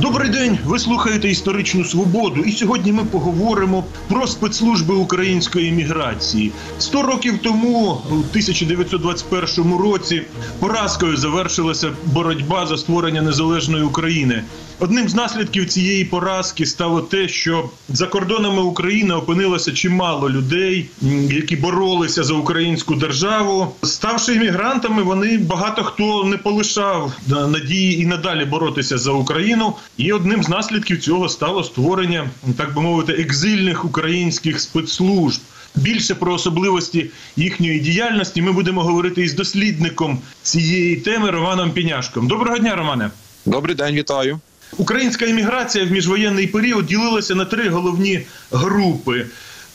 Добрий день, ви слухаєте історичну свободу, і сьогодні ми поговоримо про спецслужби української міграції. Сто років тому, у 1921 році, поразкою завершилася боротьба за створення незалежної України. Одним з наслідків цієї поразки стало те, що за кордонами України опинилося чимало людей, які боролися за українську державу. Ставши іммігрантами, вони багато хто не полишав надії і надалі боротися за Україну. І одним з наслідків цього стало створення, так би мовити, екзильних українських спецслужб. Більше про особливості їхньої діяльності ми будемо говорити із дослідником цієї теми Романом Піняшком. Доброго дня, Романе. Добрий день, вітаю. Українська еміграція в міжвоєнний період ділилася на три головні групи: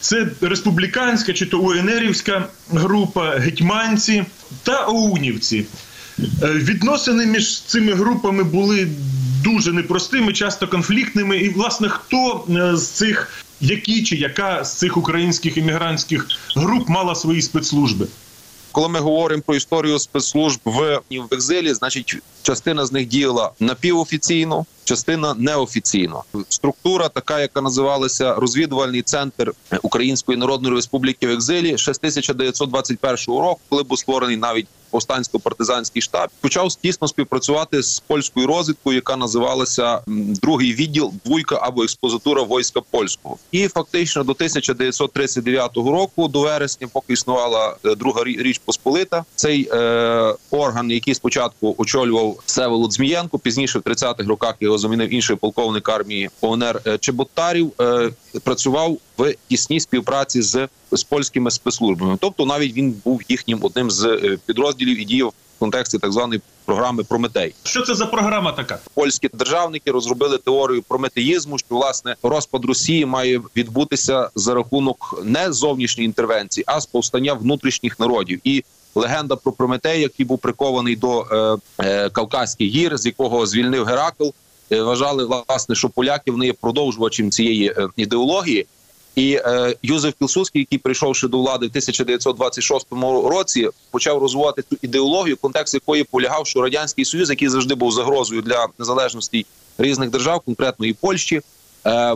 це республіканська чи то УНРівська група, гетьманці та оунівці. Е, Відносини між цими групами були дуже непростими, часто конфліктними. І, власне, хто е, з цих, які чи яка з цих українських емігрантських груп мала свої спецслужби? Коли ми говоримо про історію спецслужб в екзилі, значить частина з них діяла напівофіційно, частина неофіційно. Структура, така яка називалася розвідувальний центр Української Народної Республіки в екзилі, ще з 1921 року, коли був створений навіть повстансько-партизанський штаб, почав тісно співпрацювати з польською розвідкою, яка називалася другий відділ двойка або експозитура війська польського. І фактично до 1939 року, до вересня, поки існувала е, друга Рі- річ Посполита, цей е, орган, який спочатку очолював Всеволод Змієнко, пізніше в 30-х роках його замінив інший полковник армії ОНР е, Чеботарів, е, працював в тісній співпраці з, з польськими спецслужбами. Тобто, навіть він був їхнім одним з е, підрозділів і діяв в контексті так званої програми Прометей. Що це за програма така? Польські державники розробили теорію прометеїзму, що власне розпад Росії має відбутися за рахунок не зовнішньої інтервенції, а з повстання внутрішніх народів. І легенда про Прометея, який був прикований до е, е, Кавказьких гір, з якого звільнив Геракл, е, вважали власне, що поляки вони є продовжувачем цієї е, ідеології. І е, Юзеф Пілсудський, який прийшовши до влади в 1926 році, почав розвивати ту ідеологію, контекст якої полягав, що радянський союз, який завжди був загрозою для незалежності різних держав, конкретно і Польщі,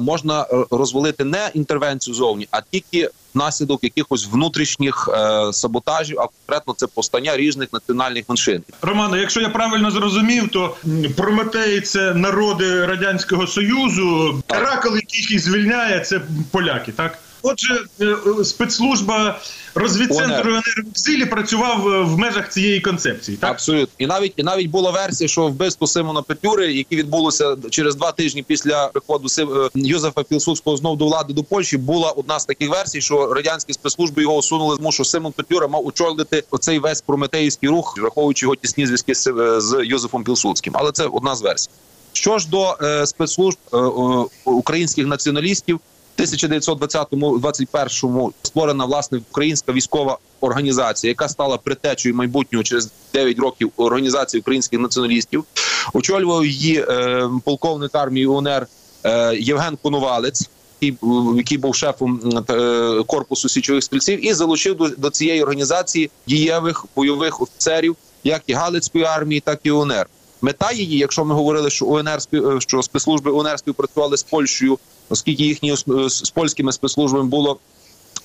можна е, розвалити не інтервенцію зовні, а тільки внаслідок якихось внутрішніх е, саботажів, а конкретно це повстання різних національних меншин. Романо, якщо я правильно зрозумів, то Прометей це народи Радянського Союзу, Так. Геракл, який їх звільняє, це поляки, так? Отже, е, е, спецслужба в екзилі працював е, в межах цієї концепції, так? Абсолютно, і навіть і навіть була версія, що вбивство Симона Петлюри, яке відбулося через два тижні після приходу Сим- е, Юзефа Пілсудського знов до влади до Польщі, була одна з таких версій, що радянські спецслужби його усунули, тому що Симон Петлюра мав очолити оцей весь прометеївський рух, враховуючи його тісні зв'язки з, е, з Юзефом Пілсудським. Але це одна з версій. Що ж до е, спецслужб е, е, українських націоналістів. В 1920-21 створена власне українська військова організація, яка стала притечею майбутнього через 9 років організації українських націоналістів. Очолював її е, полковник армії УНР е, Євген Коновалець, який, який був шефом е, корпусу січових стрільців, і залучив до, до цієї організації дієвих бойових офіцерів, як і Галицької армії, так і УНР. Мета її, якщо ми говорили, що УНР е, що спецслужби УНР співпрацювали з Польщею, оскільки їхні е, з польськими спецслужбами було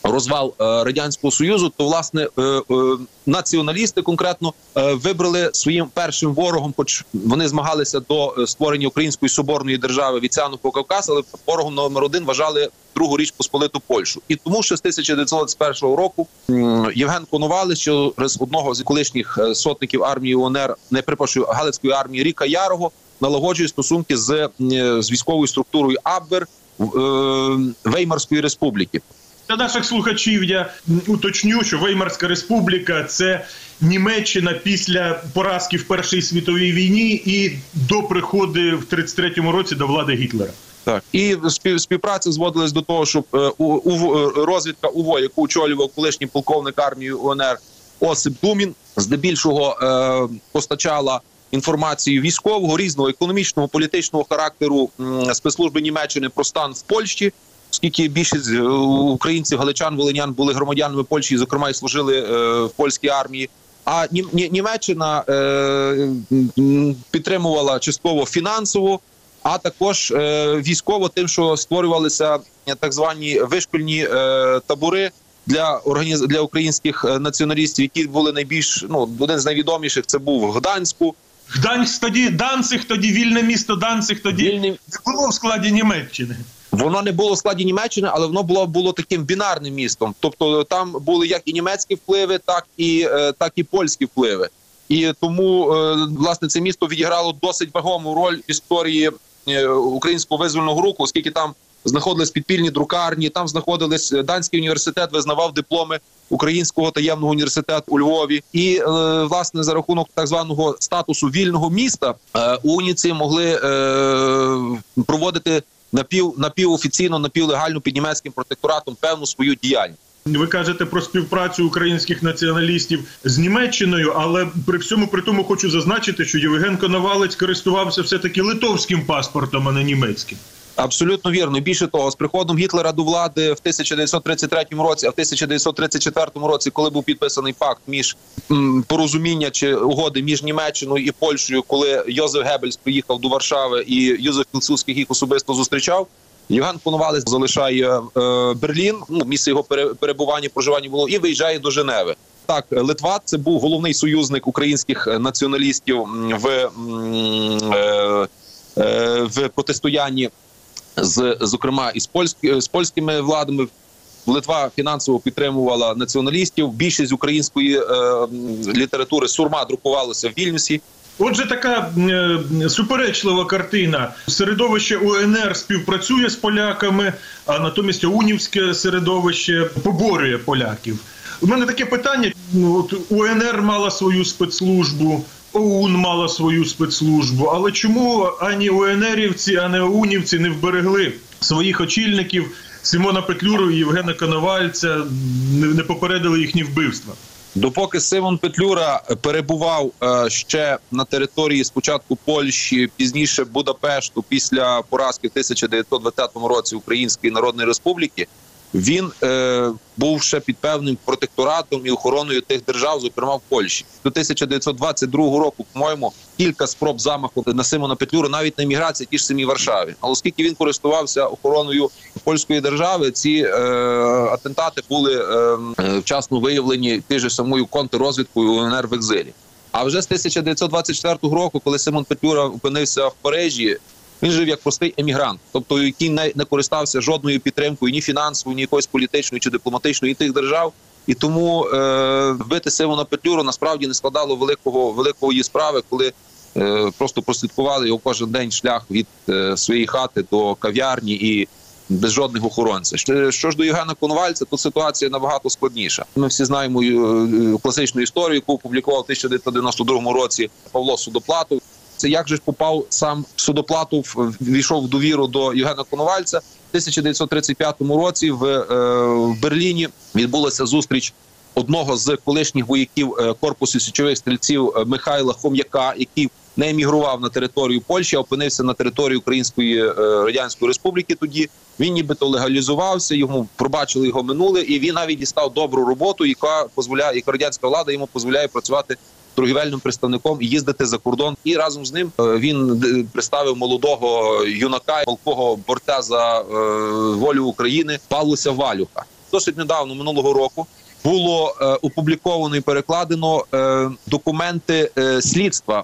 розвал е, радянського союзу, то власне е, націоналісти конкретно вибрали своїм першим ворогом, хоч вони змагалися до створення української соборної держави від Сяну по Кавказ, але ворогом номер один вважали другу річ Посполиту Польщу. І тому ще з 1921 року Євген Коновалич, що з одного з колишніх сотників армії УНР, не припрошую Галицької армії Ріка Ярого, налагоджує стосунки з, з військовою структурою е, Веймарської республіки. Для наших слухачів я уточню, що Веймарська республіка це Німеччина після поразки в Першій світовій війні і до приходу в 33-му році до влади Гітлера. Так і спів, співпраця зводилась до того, щоб е, у, у е, розвідка УВО, яку очолював колишній полковник армії УНР Осип Думін, здебільшого е, постачала інформацію військового різного економічного політичного характеру спецслужби Німеччини про стан в Польщі. Оскільки більшість е, українців, галичан, волинян були громадянами Польщі, зокрема, і служили е, в польській армії. А Нім- Німеччина е, підтримувала частково фінансово, а також військово, тим, що створювалися так звані вишкільні табори для для українських націоналістів, які були найбільш ну один з найвідоміших. Це був Гданську. Гданськ тоді Данциг, тоді вільне місто Данциг, тоді Вільний не було в складі Німеччини. Воно не було в складі Німеччини, але воно було було таким бінарним містом. Тобто там були як і німецькі впливи, так і е, так і польські впливи. І тому е, власне це місто відіграло досить вагому роль в історії е, українського визвольного руху, оскільки там знаходились підпільні друкарні, там знаходились е, данський університет, визнавав дипломи українського таємного університету у Львові. І е, власне за рахунок так званого статусу вільного міста е, уніці могли проводити напів напівофіційно, напівлегально під німецьким протекторатом певну свою діяльність. Ви кажете про співпрацю українських націоналістів з Німеччиною, але при всьому при тому хочу зазначити, що Євген Коновалець користувався все таки литовським паспортом, а не німецьким. Абсолютно вірно. Більше того, з приходом Гітлера до влади в 1933 році, а в 1934 році, коли був підписаний пакт між м, порозуміння чи угоди між Німеччиною і Польщею, коли Йозеф Геббельс приїхав до Варшави і Юзеф Пілсудський їх особисто зустрічав. Євген Коновалець залишає е, Берлін, ну місце його пере- перебування, проживання було, і виїжджає до Женеви. Так, Литва це був головний союзник українських націоналістів в, е, е, в протистоянні з зокрема із польські з польськими владами. Литва фінансово підтримувала націоналістів. Більшість української е, літератури сурма друкувалося в Вільнюсі. Отже, така е, суперечлива картина. Середовище УНР співпрацює з поляками, а натомість ОУНівське середовище поборює поляків. У мене таке питання: ну, от УНР мала свою спецслужбу, ОУН мала свою спецслужбу. Але чому ані УНРівці, ані ОУНівці не вберегли своїх очільників Симона Петлюру і Євгена Коновальця, не, попередили їхні вбивства? Допоки Симон Петлюра перебував е, ще на території спочатку Польщі, пізніше Будапешту, після поразки в 1920 році Української Народної Республіки, він е, був ще під певним протекторатом і охороною тих держав, зокрема в Польщі. До 1922 року, по-моєму, кілька спроб замаху на Симона Петлюра, навіть на еміграції, ті ж самі Варшаві. Але оскільки він користувався охороною польської держави, ці е, атентати були е, вчасно виявлені ті ж самою контррозвідкою УНР в екзилі. А вже з 1924 року, коли Симон Петлюра опинився в Парижі, він жив як простий емігрант, тобто який не, не користався жодною підтримкою, ні фінансовою, ні якоюсь політичною чи дипломатичною і тих держав. І тому е, вбити Симона Петлюру насправді не складало великого великої справи, коли е, просто прослідкували його кожен день шлях від е, своєї хати до кав'ярні і без жодних охоронців. Що, що ж до Євгена Коновальця, тут ситуація набагато складніша. Ми всі знаємо е, е, класичну історію, яку опублікував у 1992 році Павло Судоплатов. Це як же ж попав сам Судоплатов, війшов в довіру до Євгена Коновальця. В 1935 році в, е, в Берліні відбулася зустріч одного з колишніх вояків е, корпусу січових стрільців е, Михайла Хом'яка, який не емігрував на територію Польщі, а опинився на території Української е, радянської республіки. Тоді він нібито легалізувався, йому пробачили його минуле, і він навіть дістав добру роботу, яка дозволяє, яка радянська влада йому дозволяє працювати торгівельним представником їздити за кордон. І разом з ним е, він представив молодого юнака, полкового борця за е, волю України Павлуся Валюха. Досить недавно минулого року. Було е, опубліковано і перекладено е, документи е, слідства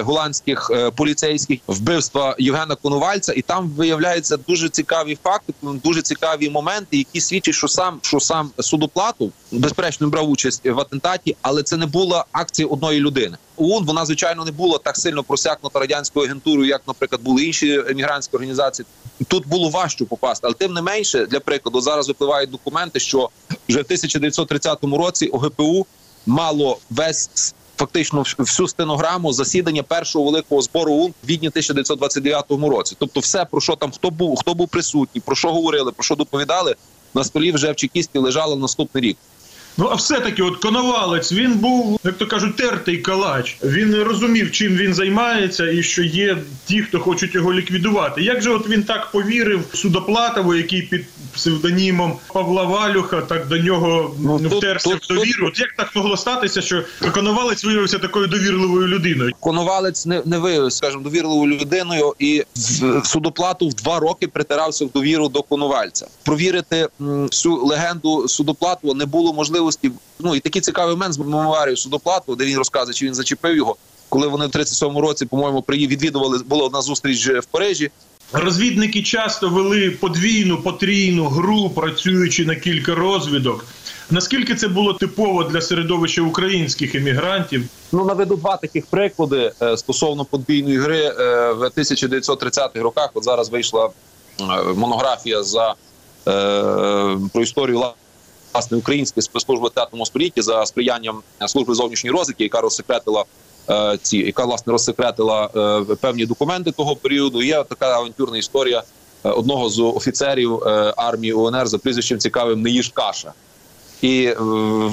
голландських поліцейських вбивства Євгена Коновальця, і там виявляються дуже цікаві факти, дуже цікаві моменти, які свідчать, що сам що сам судоплатов безперечно брав участь в атентаті, але це не була акція одної людини. ОУН вона звичайно не була так сильно просякнута радянською агентурою, як, наприклад, були інші емігрантські організації. Тут було важче попасти, але тим не менше, для прикладу, зараз випливають документи, що вже в 1930 році ОГПУ мало весь фактично всю стенограму засідання першого великого збору ОУН в відні 1929 році. Тобто, все про що там хто був, хто був присутній, про що говорили, про що доповідали, на столі вже в чекісті лежало наступний рік. Ну а все-таки, от Коновалець, він був, як то кажуть, тертий калач. Він розумів, чим він займається, і що є ті, хто хочуть його ліквідувати. Як же от він так повірив Судоплатову, який під псевдонімом Павла Валюха, так до нього Ну, втерся тут- в довіру. От як так могло статися, що Коновалець виявився такою довірливою людиною? Коновалець не, не виявився, скажімо, довірливою людиною і в судоплату в два роки притирався в довіру до Коновальця. Провірити м, всю легенду судоплату не було можливості. Ну і такий цікавий момент з мемуарів судоплату, де він розказує, чи він зачепив його. Коли вони в 37-му році, по-моєму, приї- відвідували була одна зустріч в Парижі. Розвідники часто вели подвійну, потрійну гру, працюючи на кілька розвідок. Наскільки це було типово для середовища українських емігрантів? Ну наведу два таких приклади е, стосовно подвійної гри е, в 1930-х роках. От зараз вийшла е, монографія за про історію власне української спецслужби в 10 столітті за сприянням служби зовнішньої розвідки, яка розсекретила. Е, Ці яка власне розсекретила е, певні документи того періоду. Є така авантюрна історія е, одного з офіцерів армії УНР за прізвищем цікавим Неїж Каша. І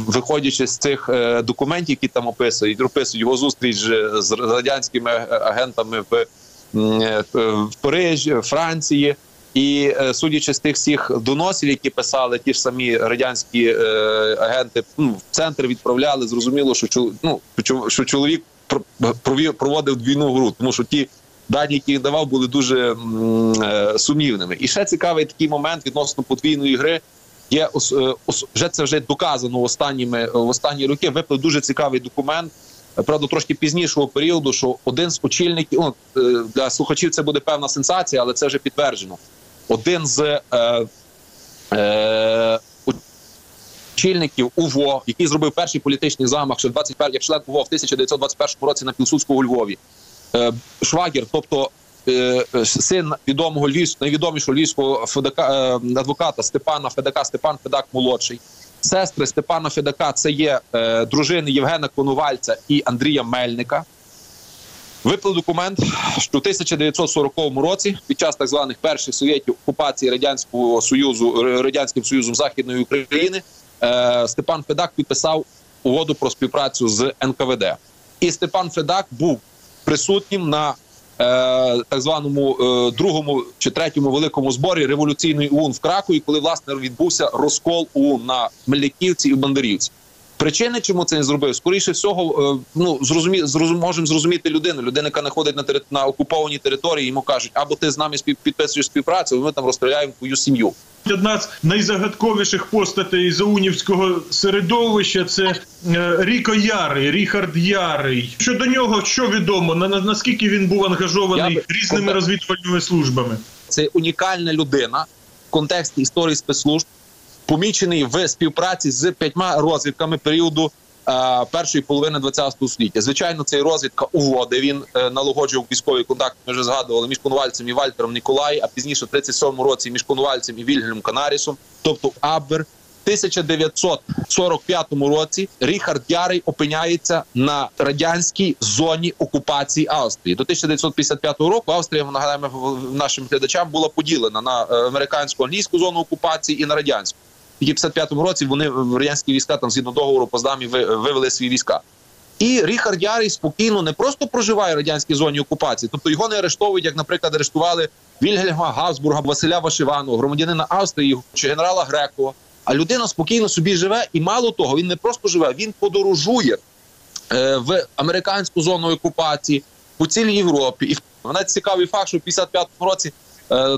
виходячи з цих документів, які там описують, описують його зустріч з радянськими агентами в, в Парижі, Франції. І судячи з тих всіх доносів, які писали ті ж самі радянські агенти, ну, в центр відправляли, зрозуміло, що ну, що, чоловік проводив двійну гру, тому що ті дані, які він давав, були дуже е, сумнівними. І ще цікавий такий момент відносно подвійної гри. Є е, вже це вже доказано останніми в останні роки. Виплив дуже цікавий документ. Правда, трошки пізнішого періоду, що один з очільників ну, е, для слухачів це буде певна сенсація, але це вже підтверджено. Один з е, е, очільників УВО, який зробив перший політичний замах, в 21 як член УВО в 1921 році на Пілсудську у Львові. Е, Швагір, тобто е, син відомого львівського, найвідомішого львівського Федака, адвоката Степана Федака, Степан Федак молодший. Сестри Степана Федака це є е, дружини Євгена Конувальця і Андрія Мельника. Виплив документ, що в 1940 році, під час так званих перших совєтів окупації радянського союзу радянським союзом західної України, е, Степан Федак підписав угоду про співпрацю з НКВД. І Степан Федак був присутнім на е, так званому е, другому чи третьому великому зборі революційної ОУН в Кракові, коли власне відбувся розкол ОУН на Мельниківці і Бандерівці. Причини, чому це не зробив, скоріше всього, е, ну зрозумі, зрозум, можемо зрозуміти людину. Людина, яка знаходить на тери- на окупованій території, йому кажуть, або ти з нами спів, підписуєш співпрацю, або ми там розстріляємо твою сім'ю. Одна з найзагадковіших постатей з оунівського середовища це е, Ріко Ярий, Ріхард Ярий. Щодо нього, що відомо? На, на- наскільки він був ангажований Я різними розвідувальними службами? Це унікальна людина в контексті історії спецслужб, помічений в співпраці з п'ятьма розвідками періоду першої половини ХХ століття. Звичайно, це і розвідка УВО, де він е, налагоджував військові контакти. Ми вже згадували між Коновальцем і Вальтером Ніколай, а пізніше в 37-му році між Коновальцем і Вільгельмом Канарісом, тобто Абвер. В 1945 році Ріхард Ярий опиняється на радянській зоні окупації Австрії. До 1955 року Австрія нагадаємо нашим глядачам була поділена на е, американську англійську зону окупації і на радянську. Тільки в 55-му році вони в радянські війська там згідно договору по здамі вивели свої війська. І Ріхард Ярий спокійно не просто проживає в радянській зоні окупації, тобто його не арештовують, як, наприклад, арештували Вільгельма Габсбурга, Василя Вашивану, громадянина Австрії чи генерала Грекова. А людина спокійно собі живе, і мало того, він не просто живе, він подорожує е, в американську зону окупації по цілій Європі. І навіть цікавий факт, що в 55-му році е,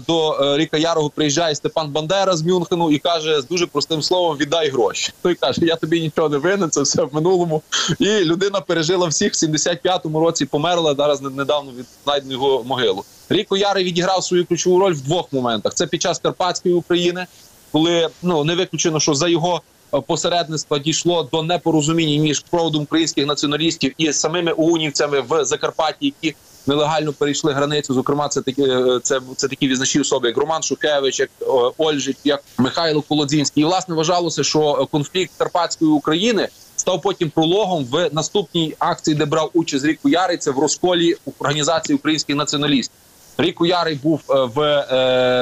до е, Ріка Ярого приїжджає Степан Бандера з Мюнхену і каже з дуже простим словом: віддай гроші. Той каже: Я тобі нічого не винен, це все в минулому. І людина пережила всіх в 75-му році, померла зараз недавно віднайдено його могилу. Ріко Ярий відіграв свою ключову роль в двох моментах: це під час Карпатської України, коли ну не виключено, що за його е, посередництва дійшло до непорозуміння між проводом українських націоналістів і самими уунівцями в Закарпатті, які нелегально перейшли границю. Зокрема, це такі е, це, це такі визначні особи, як Роман Шухевич, як е, Ольжик, як Михайло Колодзінський. І власне вважалося, що е, конфлікт Карпатської України. Став потім прологом в наступній акції, де брав участь Рік Ярий, це в розколі організації українських націоналістів. Рік Ярий був в,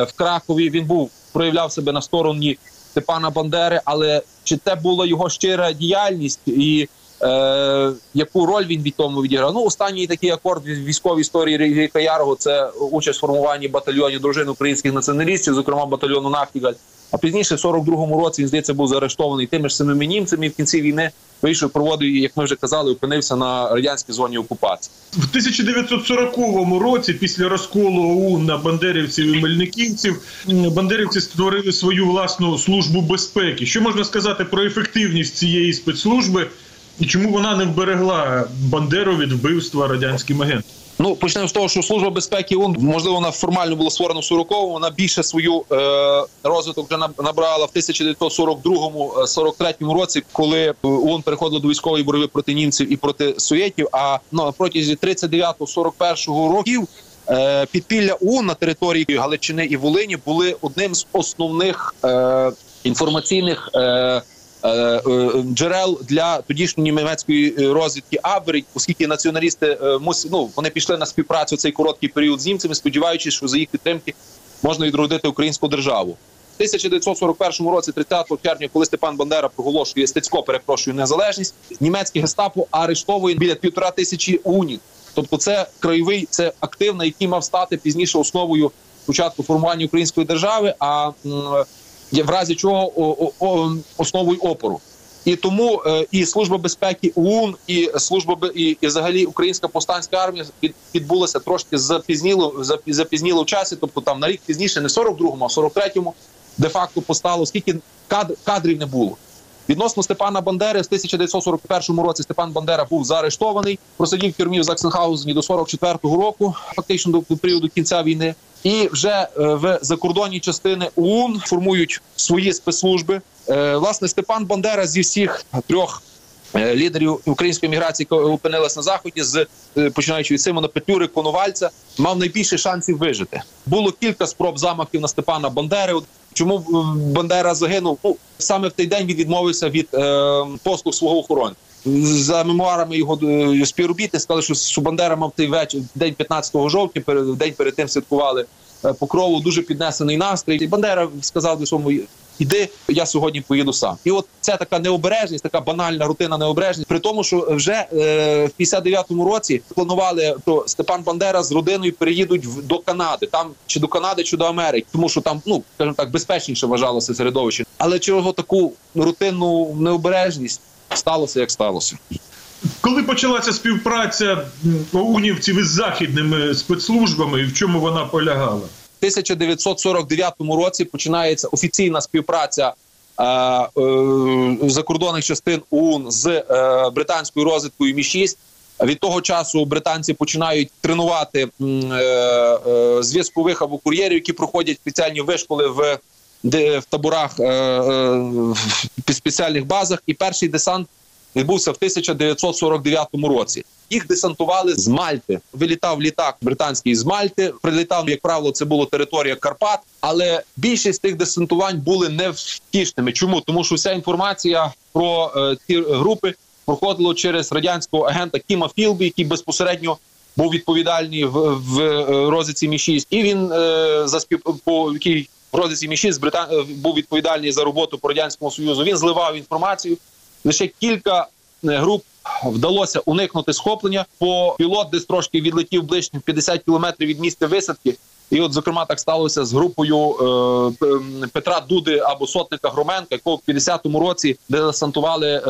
в Кракові. Він був проявляв себе на стороні Степана Бандери, але чи це була його щира діяльність і Е, яку роль він від тому відіграв? Ну, останній такий акорд в військовій історії Ріка Ярого це участь в формуванні батальйонів дружин українських націоналістів, зокрема батальйону Нахтігаль. А пізніше, в 42-му році, він здається, був заарештований тими ж самими німцями. І в кінці війни вийшов, проводив, як ми вже казали, опинився на радянській зоні окупації. В 1940 році, після розколу ОУН на бандерівців і мельниківців, бандерівці створили свою власну службу безпеки. Що можна сказати про ефективність цієї спецслужби і чому вона не вберегла Бандеру від вбивства радянським агентом? Ну почнемо з того, що служба безпеки ООН, можливо, вона формально була створена в 40-му, Вона більше свою е, розвиток вже наб- набрала в 1942-43 році, коли ООН переходила до військової боротьби проти німців і проти совєтів. А ну протязі 39-41 років. е, Підпілля ООН на території Галичини і Волині були одним з основних е, інформаційних е, е, е, джерел для тодішньої німецької е, розвідки Абвері, оскільки націоналісти е, ну, вони пішли на співпрацю цей короткий період з німцями, сподіваючись, що за їх підтримки можна відродити українську державу. В 1941 році, 30 червня, коли Степан Бандера проголошує Стецько, перепрошую незалежність, німецьке гестапо арештовує біля півтора тисячі унів. Тобто, це краєвий, це активна, який мав стати пізніше основою початку формування української держави. А в разі чого о, о, основою опору. І тому е, і служба безпеки ОУН, і служба і, і взагалі українська повстанська армія від, відбулася трошки запізніло запі- запізніло в часі, тобто там на рік пізніше, не в 42-му, а в 43-му, де факто постало, скільки кадр, кадрів не було. Відносно Степана Бандери, в 1941 році Степан Бандера був заарештований, просидів в тюрмі в Заксенхаузені до 44-го року, фактично до періоду кінця війни. І вже е, в закордонні частини ОУН формують свої спецслужби. Е, власне, Степан Бандера зі всіх трьох е, лідерів української міграції, які опинилися на заході, з починаючи від Симона Петлюри, Конувальця, мав найбільше шансів вижити. Було кілька спроб замахів на Степана Бандери. Чому Бандера загинув? Ну саме в той день він відмовився від послуг свого охоронця. За мемуарами його е, співробітники сказали, що, що Бандера мав той вечір день 15 жовтня, перед день перед тим святкували е, покрову. Дуже піднесений настрій. І Бандера сказав до своєму іди, я сьогодні поїду сам. І от це така необережність, така банальна рутина необережність. При тому, що вже е, в 59-му році планували, що Степан Бандера з родиною переїдуть в, до Канади, там чи до Канади, чи до Америки, тому що там, ну скажімо так, безпечніше вважалося середовище. Але чого таку рутинну необережність сталося, як сталося. Коли почалася співпраця м, ОУНівців із західними спецслужбами, і в чому вона полягала? У 1949 році починається офіційна співпраця е, е, закордонних частин ОУН з е, британською розвідкою Мі 6 Від того часу британці починають тренувати е, е, зв'язкових або кур'єрів, які проходять спеціальні вишколи в, де, в таборах е, е, в спеціальних базах. І перший десант відбувся в 1949 році. Їх десантували з Мальти. Вилітав літак британський з Мальти. Прилітав, як правило, це було територія Карпат. Але більшість тих десантувань були невтішними. Чому? Тому що вся інформація про е, ці групи проходила через радянського агента Кіма Філбі, який безпосередньо був відповідальний в, в е, розвідці Мі 6 І він е, за спів по якій в розвідці Мі 6 з Британ... е, був відповідальний за роботу по радянському союзу. Він зливав інформацію. Лише кілька е, груп вдалося уникнути схоплення. По пілот десь трошки відлетів ближче 50 кілометрів від місця висадки. І от, зокрема, так сталося з групою е, Петра Дуди або сотника Громенка, якого в 50-му році десантували е,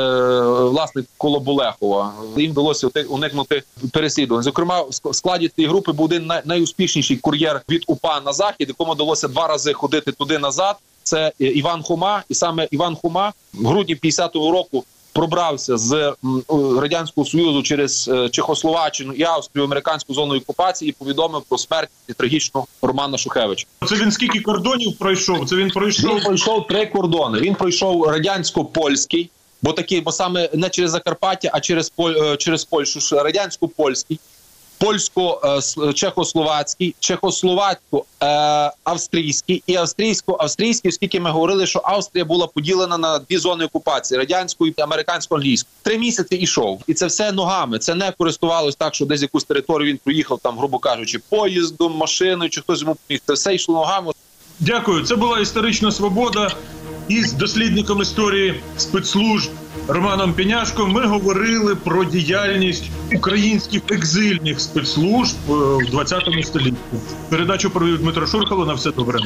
власне коло Болехова. Їм вдалося ути- уникнути переслідувань. Зокрема, в складі цієї групи був один найуспішніший кур'єр від УПА на захід, якому вдалося два рази ходити туди назад. Це е, Іван Хома, і саме Іван Хома в грудні 50-го року пробрався з радянського союзу через е, Чехословаччину і Австрію, американську зону окупації, і повідомив про смерть трагічну Романа Шухевича. Це він скільки кордонів пройшов? Це він пройшов Він пройшов три кордони. Він пройшов радянсько-польський, бо такий, бо саме не через Закарпаття, а через Поль- е, через Польщу радянсько-польський, польсько-чехословацький, чехословацько-австрійський і австрійсько-австрійський, оскільки ми говорили, що Австрія була поділена на дві зони окупації радянську і американсько-англійську. Три місяці ішов, і це все ногами. Це не користувалось так, що десь якусь територію він проїхав там, грубо кажучи, поїздом, машиною чи хтось йому поміг. Це все йшло ногами. Дякую. Це була історична свобода із дослідником історії спецслужб Романом Піняшком ми говорили про діяльність українських екзильних спецслужб е, в 20 столітті. Передачу провів Дмитро Шурхало. На все добре.